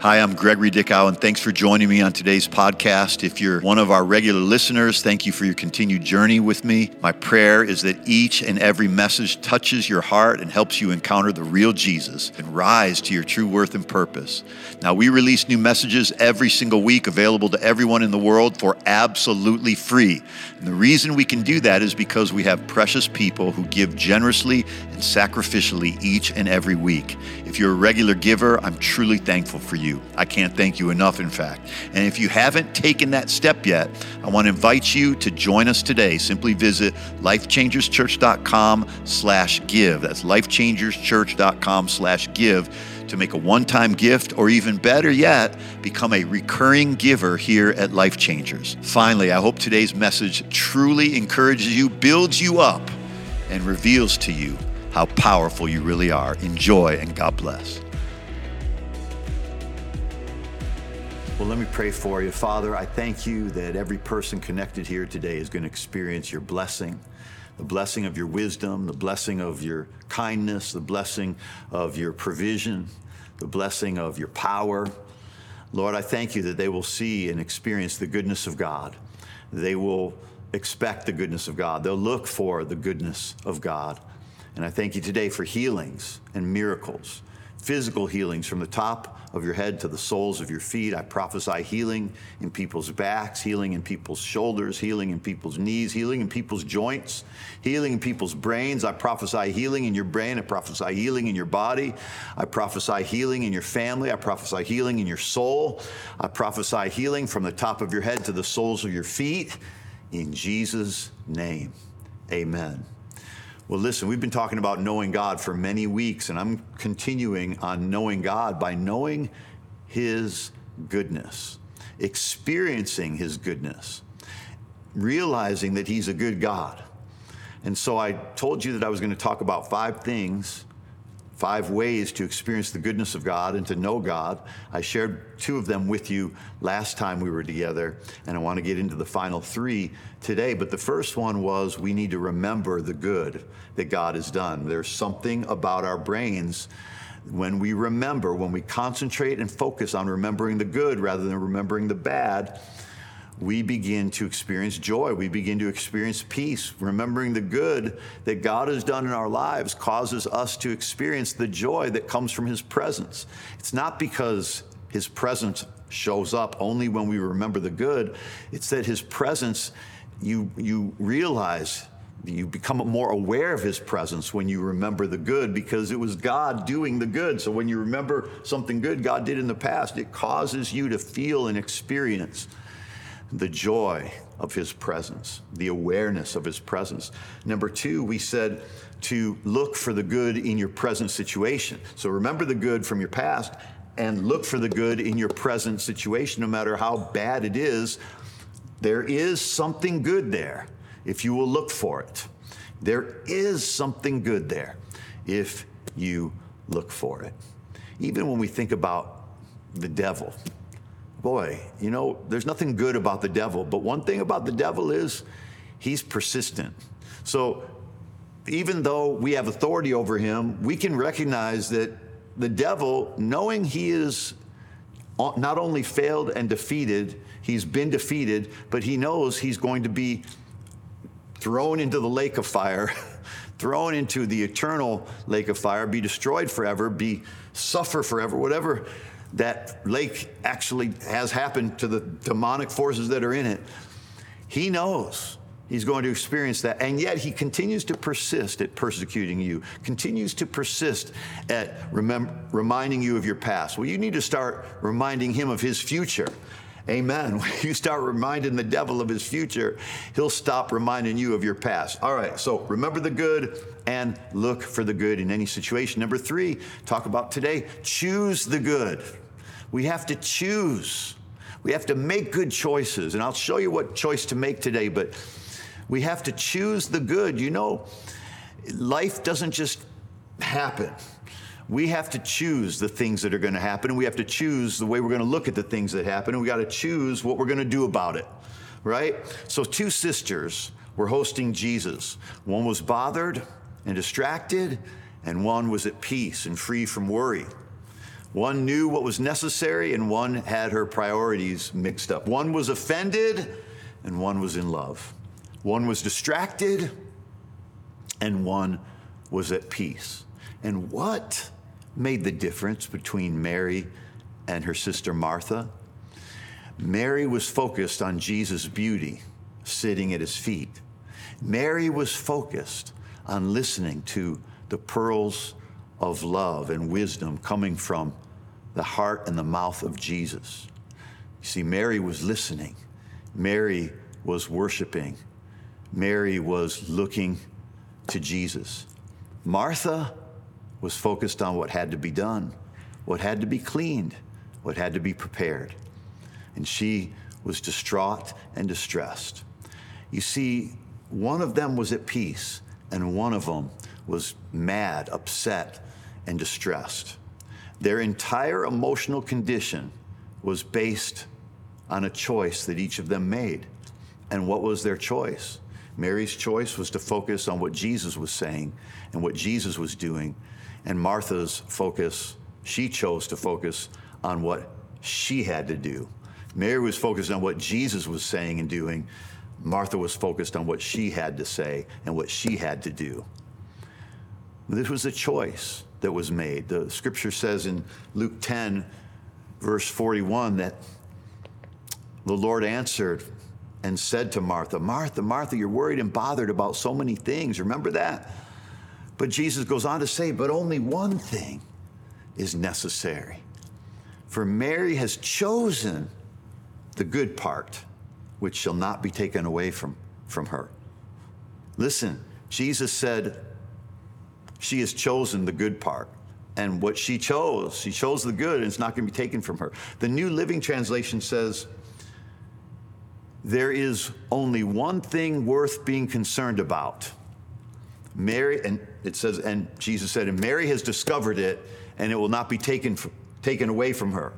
Hi, I'm Gregory Dickow, and thanks for joining me on today's podcast. If you're one of our regular listeners, thank you for your continued journey with me. My prayer is that each and every message touches your heart and helps you encounter the real Jesus and rise to your true worth and purpose. Now, we release new messages every single week available to everyone in the world for absolutely free. And the reason we can do that is because we have precious people who give generously and sacrificially each and every week. If you're a regular giver, I'm truly thankful for you you. I can't thank you enough, in fact. And if you haven't taken that step yet, I want to invite you to join us today. Simply visit lifechangerschurch.com slash give. That's lifechangerschurch.com slash give to make a one-time gift or even better yet, become a recurring giver here at Life Changers. Finally, I hope today's message truly encourages you, builds you up, and reveals to you how powerful you really are. Enjoy and God bless. Let me pray for you. Father, I thank you that every person connected here today is going to experience your blessing, the blessing of your wisdom, the blessing of your kindness, the blessing of your provision, the blessing of your power. Lord, I thank you that they will see and experience the goodness of God. They will expect the goodness of God. They'll look for the goodness of God. And I thank you today for healings and miracles physical healings from the top of your head to the soles of your feet. I prophesy healing in people's backs, healing in people's shoulders, healing in people's knees, healing in people's joints, healing in people's brains. I prophesy healing in your brain. I prophesy healing in your body. I prophesy healing in your family. I prophesy healing in your soul. I prophesy healing from the top of your head to the soles of your feet. In Jesus' name, amen. Well, listen, we've been talking about knowing God for many weeks, and I'm continuing on knowing God by knowing His goodness, experiencing His goodness, realizing that He's a good God. And so I told you that I was going to talk about five things five ways to experience the goodness of God and to know God. I shared two of them with you last time we were together, and I want to get into the final three today. But the first one was we need to remember the good that God has done. There's something about our brains when we remember, when we concentrate and focus on remembering the good rather than remembering the bad we begin to experience joy. We begin to experience peace. Remembering the good that God has done in our lives causes us to experience the joy that comes from His presence. It's not because His presence shows up only when we remember the good, it's that His presence, you, you realize. You become more aware of his presence when you remember the good because it was God doing the good. So when you remember something good God did in the past, it causes you to feel and experience the joy of his presence, the awareness of his presence. Number two, we said to look for the good in your present situation. So remember the good from your past and look for the good in your present situation, no matter how bad it is. There is something good there if you will look for it. There is something good there if you look for it. Even when we think about the devil, boy, you know, there's nothing good about the devil, but one thing about the devil is he's persistent. So even though we have authority over him, we can recognize that the devil, knowing he is not only failed and defeated, he's been defeated, but he knows he's going to be thrown into the lake of fire, thrown into the eternal lake of fire, be destroyed forever, be suffer forever, whatever that lake actually has happened to the demonic forces that are in it. He knows he's going to experience that. And yet he continues to persist at persecuting you, continues to persist at reminding you of your past. Well, you need to start reminding him of his future. Amen. When you start reminding the devil of his future, he'll stop reminding you of your past. All right, so remember the good and look for the good in any situation. Number three, talk about today choose the good. We have to choose. We have to make good choices. And I'll show you what choice to make today, but we have to choose the good. You know, life doesn't just happen we have to choose the things that are going to happen, and we have to choose the way we're going to look at the things that happen, and we got to choose what we're going to do about it, right? So, two sisters were hosting Jesus. One was bothered and distracted, and one was at peace and free from worry. One knew what was necessary, and one had her priorities mixed up. One was offended, and one was in love. One was distracted, and one was at peace. And what made the difference between Mary and her sister Martha? Mary was focused on Jesus' beauty sitting at his feet. Mary was focused on listening to the pearls of love and wisdom coming from the heart and the mouth of Jesus. You see, Mary was listening, Mary was worshiping, Mary was looking to Jesus. Martha was focused on what had to be done, what had to be cleaned, what had to be prepared. And she was distraught and distressed. You see, one of them was at peace, and one of them was mad, upset, and distressed. Their entire emotional condition was based on a choice that each of them made. And what was their choice? Mary's choice was to focus on what Jesus was saying and what Jesus was doing. And Martha's focus, she chose to focus on what she had to do. Mary was focused on what Jesus was saying and doing. Martha was focused on what she had to say and what she had to do. This was a choice that was made. The scripture says in Luke 10, verse 41, that the Lord answered and said to Martha, Martha, Martha, you're worried and bothered about so many things. Remember that? But Jesus goes on to say, but only one thing is necessary. For Mary has chosen the good part, which shall not be taken away from, from her. Listen, Jesus said, she has chosen the good part. And what she chose, she chose the good, and it's not going to be taken from her. The New Living Translation says, There is only one thing worth being concerned about. Mary, and it says, and Jesus said, and Mary has discovered it, and it will not be taken, taken away from her.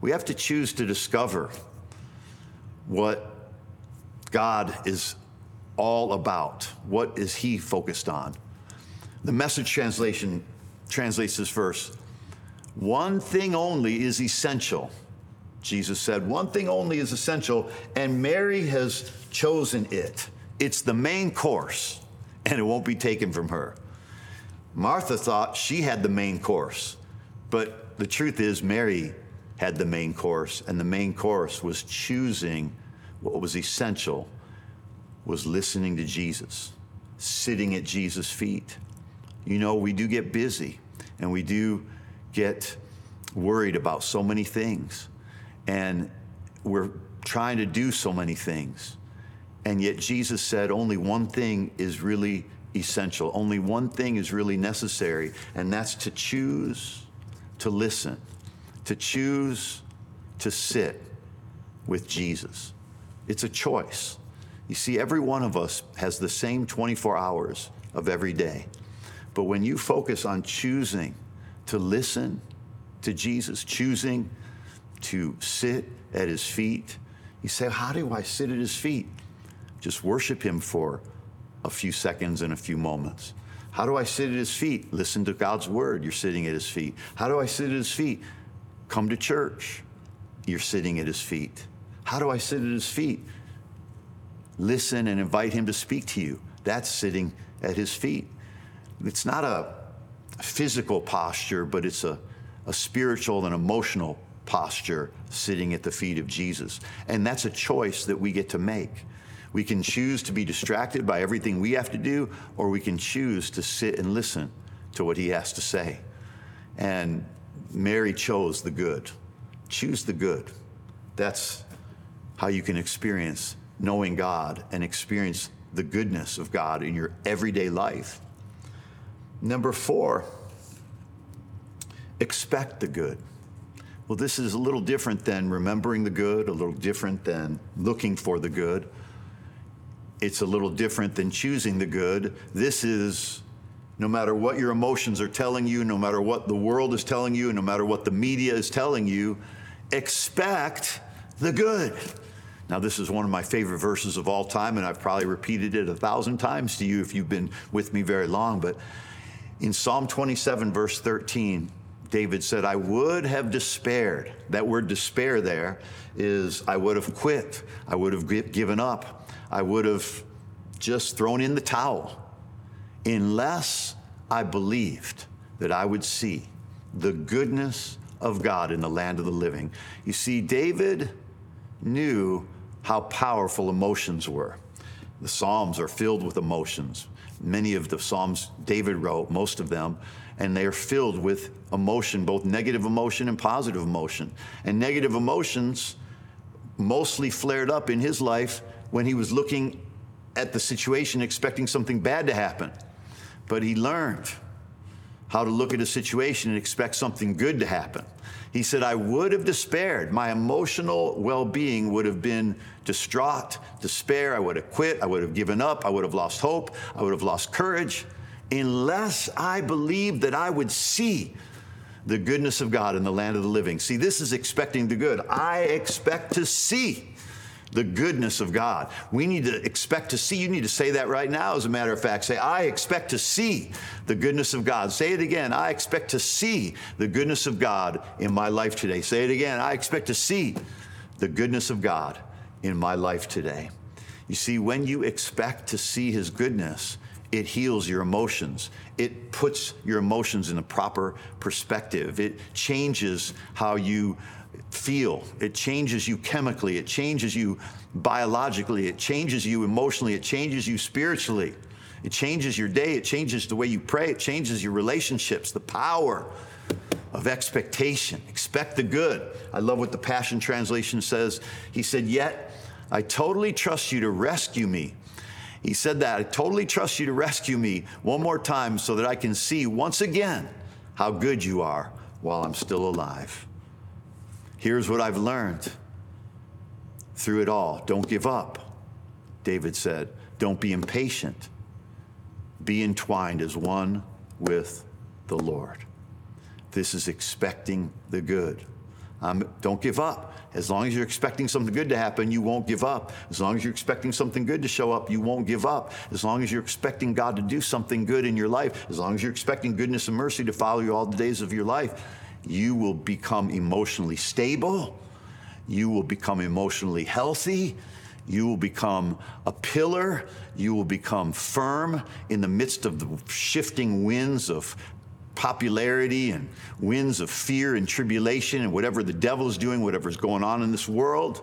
We have to choose to discover what God is all about. What is He focused on? The message translation translates this verse One thing only is essential. Jesus said, One thing only is essential, and Mary has chosen it. It's the main course, and it won't be taken from her. Martha thought she had the main course, but the truth is, Mary had the main course, and the main course was choosing what was essential, was listening to Jesus, sitting at Jesus' feet you know, we do get busy and we do get worried about so many things. And we're trying to do so many things. And yet Jesus said only one thing is really essential, only one thing is really necessary, and that's to choose to listen, to choose to sit with Jesus. It's a choice. You see, every one of us has the same 24 hours of every day. But when you focus on choosing to listen to Jesus, choosing to sit at his feet, you say, How do I sit at his feet? Just worship him for a few seconds and a few moments. How do I sit at his feet? Listen to God's word. You're sitting at his feet. How do I sit at his feet? Come to church. You're sitting at his feet. How do I sit at his feet? Listen and invite him to speak to you. That's sitting at his feet it's not a physical posture, but it's a, a spiritual and emotional posture sitting at the feet of Jesus. And that's a choice that we get to make. We can choose to be distracted by everything we have to do, or we can choose to sit and listen to what he has to say. And Mary chose the good. Choose the good. That's how you can experience knowing God and experience the goodness of God in your everyday life. Number four, expect the good. Well, this is a little different than remembering the good, a little different than looking for the good. It's a little different than choosing the good. This is no matter what your emotions are telling you, no matter what the world is telling you, no matter what the media is telling you, expect the good. Now, this is one of my favorite verses of all time, and I've probably repeated it a thousand times to you if you've been with me very long, but in Psalm 27, verse 13, David said, I would have despaired. That word despair there is I would have quit. I would have given up. I would have just thrown in the towel unless I believed that I would see the goodness of God in the land of the living. You see, David knew how powerful emotions were. The Psalms are filled with emotions. Many of the Psalms David wrote, most of them, and they are filled with emotion, both negative emotion and positive emotion. And negative emotions mostly flared up in his life when he was looking at the situation expecting something bad to happen. But he learned how to look at a situation and expect something good to happen. He said, I would have despaired. My emotional well being would have been distraught, despair. I would have quit. I would have given up. I would have lost hope. I would have lost courage unless I believed that I would see the goodness of God in the land of the living. See, this is expecting the good. I expect to see the goodness of God. We need to expect to see. You need to say that right now, as a matter of fact. Say, I expect to see the goodness of God. Say it again. I expect to see the goodness of God in my life today. Say it again. I expect to see the goodness of God in my life today. You see, when you expect to see His goodness, it heals your emotions. It puts your emotions in a proper perspective. It changes how you feel. It changes you chemically. It changes you biologically. It changes you emotionally. It changes you spiritually. It changes your day. It changes the way you pray. It changes your relationships. The power of expectation. Expect the good. I love what the Passion Translation says. He said, Yet I totally trust you to rescue me he said that. I totally trust you to rescue me one more time so that I can see once again how good you are while I'm still alive. Here's what I've learned through it all don't give up. David said, Don't be impatient. Be entwined as one with the Lord. This is expecting the good. Um, don't give up. As long as you're expecting something good to happen, you won't give up. As long as you're expecting something good to show up, you won't give up. As long as you're expecting God to do something good in your life, as long as you're expecting goodness and mercy to follow you all the days of your life, you will become emotionally stable. You will become emotionally healthy. You will become a pillar. You will become firm in the midst of the shifting winds of popularity and winds of fear and tribulation and whatever the devil is doing, whatever's going on in this world,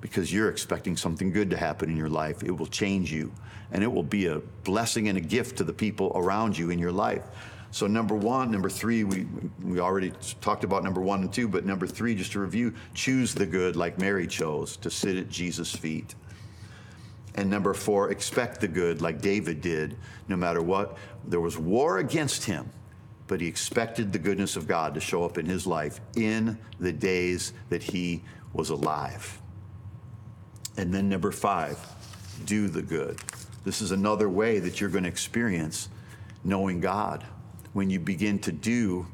because you're expecting something good to happen in your life. It will change you, and it will be a blessing and a gift to the people around you in your life. So, number one, number three, we, we already talked about number one and two, but number three, just to review, choose the good like Mary chose to sit at Jesus' feet. And number four, expect the good like David did, no matter what. There was war against him, but he expected the goodness of God to show up in his life in the days that he was alive. And then number five, do the good. This is another way that you're going to experience knowing God when you begin to do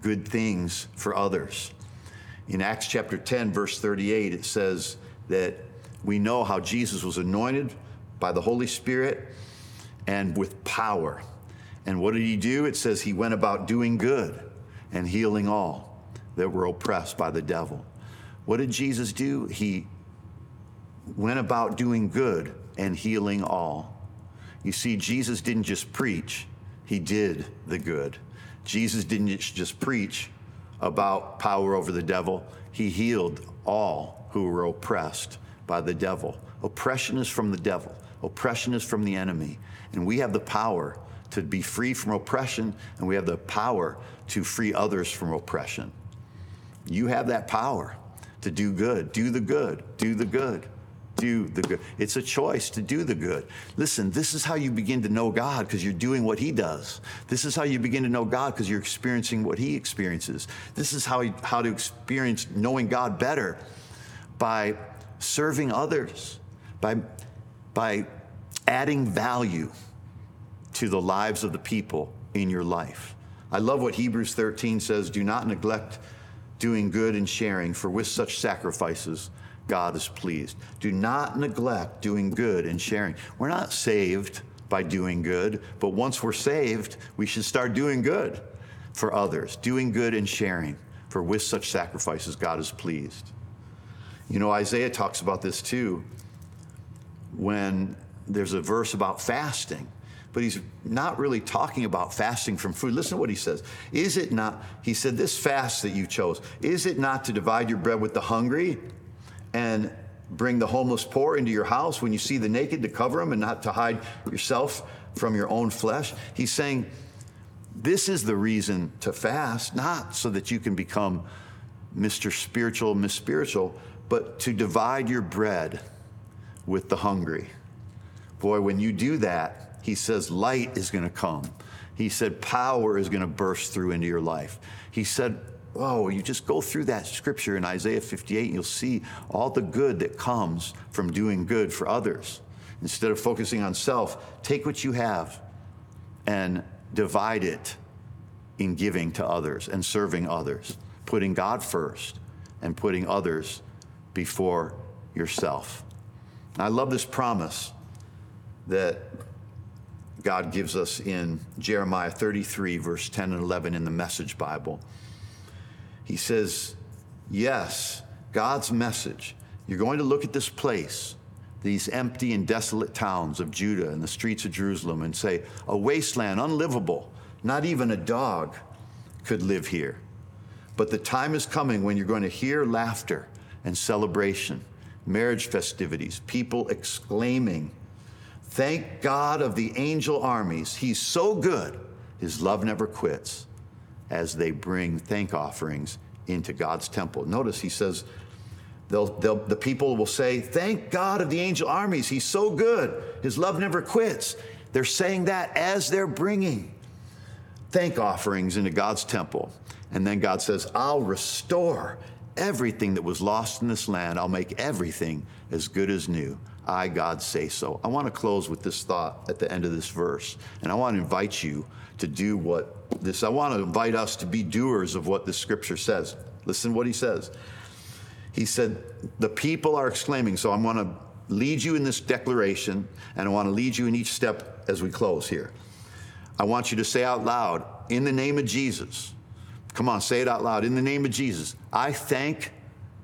good things for others. In Acts chapter 10, verse 38, it says that we know how Jesus was anointed by the Holy Spirit and with power. And what did he do? It says he went about doing good and healing all that were oppressed by the devil. What did Jesus do? He went about doing good and healing all. You see, Jesus didn't just preach, he did the good. Jesus didn't just preach about power over the devil, he healed all who were oppressed by the devil. Oppression is from the devil, oppression is from the enemy. And we have the power to be free from oppression, and we have the power to free others from oppression. You have that power to do good. Do the good. Do the good. Do the good. It's a choice to do the good. Listen, this is how you begin to know God because you're doing what He does. This is how you begin to know God because you're experiencing what He experiences. This is how, how to experience knowing God better by serving others, by, by adding value to the lives of the people in your life. I love what Hebrews 13 says do not neglect doing good and sharing, for with such sacrifices, God is pleased. Do not neglect doing good and sharing. We're not saved by doing good, but once we're saved, we should start doing good. for others, doing good and sharing, for with such sacrifices God is pleased. You know, Isaiah talks about this too when there's a verse about fasting, but he's not really talking about fasting from food. Listen to what he says. Is it not, he said, this fast that you chose, is it not to divide your bread with the hungry and bring the homeless poor into your house when you see the naked to cover them and not to hide yourself from your own flesh? He's saying, this is the reason to fast, not so that you can become Mr. Spiritual, Miss Spiritual, but to divide your bread with the hungry. Boy, when you do that, he says light is going to come. He said power is going to burst through into your life. He said, Oh, you just go through that scripture in Isaiah 58, and you'll see all the good that comes from doing good for others. Instead of focusing on self, take what you have and divide it in giving to others and serving others, putting God first and putting others before yourself. I love this promise that God gives us in Jeremiah 33, verse 10 and 11 in the Message Bible. He says, Yes, God's message. You're going to look at this place, these empty and desolate towns of Judah and the streets of Jerusalem, and say, A wasteland, unlivable. Not even a dog could live here. But the time is coming when you're going to hear laughter and celebration, marriage festivities, people exclaiming, Thank God of the angel armies. He's so good. His love never quits as they bring thank offerings into God's temple. Notice he says, they'll, they'll, the people will say, Thank God of the angel armies. He's so good. His love never quits. They're saying that as they're bringing thank offerings into God's temple. And then God says, I'll restore everything that was lost in this land. I'll make everything as good as new. I, God, say so. I want to close with this thought at the end of this verse. And I want to invite you to do what this, I want to invite us to be doers of what this scripture says. Listen what he says. He said, The people are exclaiming. So I'm going to lead you in this declaration, and I want to lead you in each step as we close here. I want you to say out loud, in the name of Jesus. Come on, say it out loud. In the name of Jesus, I thank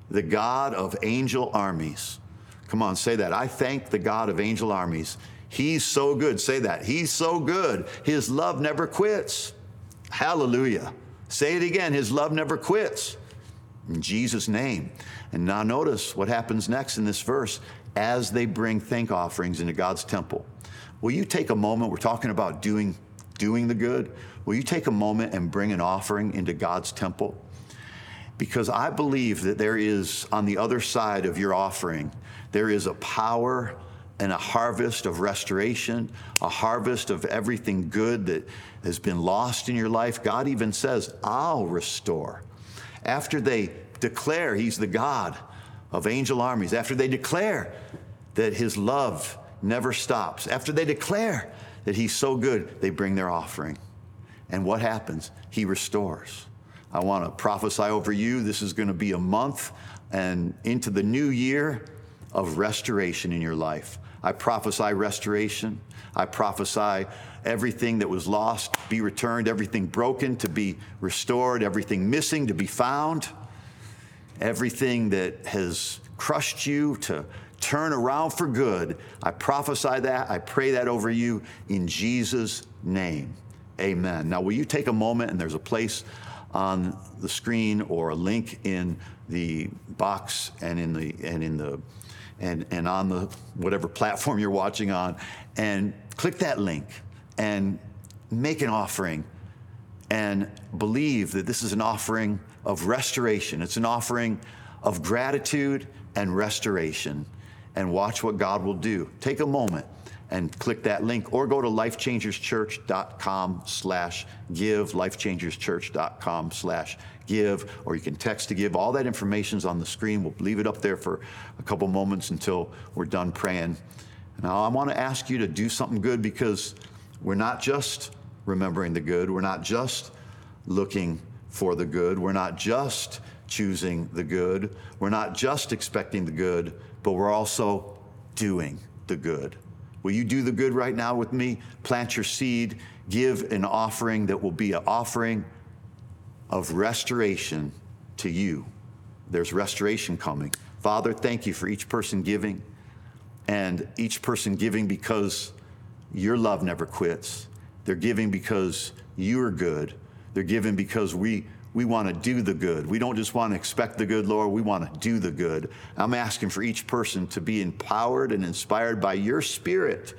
the God of angel armies. Come on, say that. I thank the God of angel armies. He's so good. Say that. He's so good. His love never quits. Hallelujah. Say it again. His love never quits. In Jesus' name. And now notice what happens next in this verse as they bring thank offerings into God's temple. Will you take a moment? We're talking about doing doing the good, will you take a moment and bring an offering into God's temple? Because I believe that there is, on the other side of your offering, there is a power and a harvest of restoration, a harvest of everything good that has been lost in your life. God even says, I'll restore. After they declare He's the God of angel armies, after they declare that His love never stops, after they declare that He's so good, they bring their offering. And what happens? He restores. I want to prophesy over you. This is going to be a month and into the new year of restoration in your life. I prophesy restoration. I prophesy everything that was lost be returned, everything broken to be restored, everything missing to be found, everything that has crushed you to turn around for good. I prophesy that. I pray that over you in Jesus' name. Amen. Now, will you take a moment and there's a place on the screen or a link in the box and in the and in the and and on the whatever platform you're watching on and click that link and make an offering and believe that this is an offering of restoration. It's an offering of gratitude and restoration and watch what God will do. Take a moment and click that link or go to lifechangerschurch.com slash give, lifechangerschurch.com slash give, or you can text to give. All that information is on the screen. We'll leave it up there for a couple moments until we're done praying. Now, I want to ask you to do something good because we're not just remembering the good, we're not just looking for the good, we're not just choosing the good, we're not just expecting the good, but we're also doing the good. Will you do the good right now with me? Plant your seed, give an offering that will be an offering of restoration to you. There's restoration coming. Father, thank you for each person giving and each person giving because your love never quits. They're giving because you are good. They're giving because we we want to do the good. We don't just want to expect the good, Lord. We want to do the good. I'm asking for each person to be empowered and inspired by your spirit.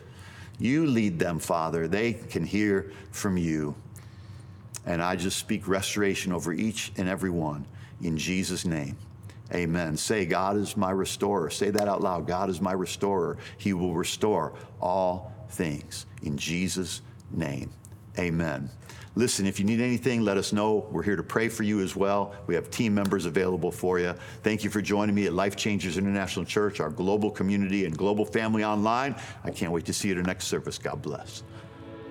You lead them, Father. They can hear from you. And I just speak restoration over each and every one in Jesus' name. Amen. Say, God is my restorer. Say that out loud. God is my restorer. He will restore all things in Jesus' name. Amen. Listen, if you need anything, let us know. We're here to pray for you as well. We have team members available for you. Thank you for joining me at Life Changers International Church, our global community and global family online. I can't wait to see you at the next service. God bless.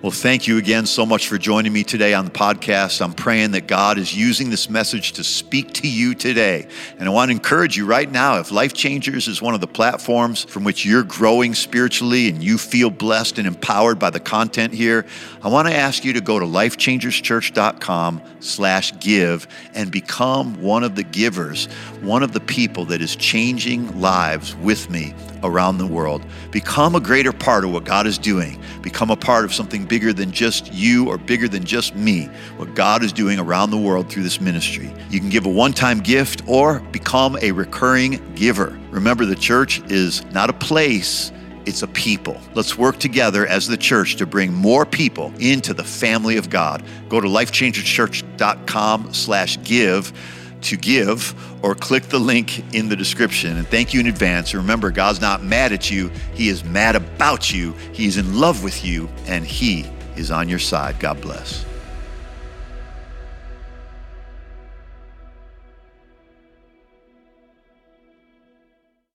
Well, thank you again so much for joining me today on the podcast. I'm praying that God is using this message to speak to you today. And I want to encourage you right now if Life Changers is one of the platforms from which you're growing spiritually and you feel blessed and empowered by the content here, I want to ask you to go to lifechangerschurch.com slash give and become one of the givers, one of the people that is changing lives with me around the world. Become a greater part of what God is doing. Become a part of something bigger than just you or bigger than just me, what God is doing around the world through this ministry. You can give a one time gift or become a recurring giver. Remember, the church is not a place. It's a people. Let's work together as the church to bring more people into the family of God. Go to lifechangerchurch.com slash give to give or click the link in the description. And thank you in advance. Remember, God's not mad at you, He is mad about you. He's in love with you, and He is on your side. God bless.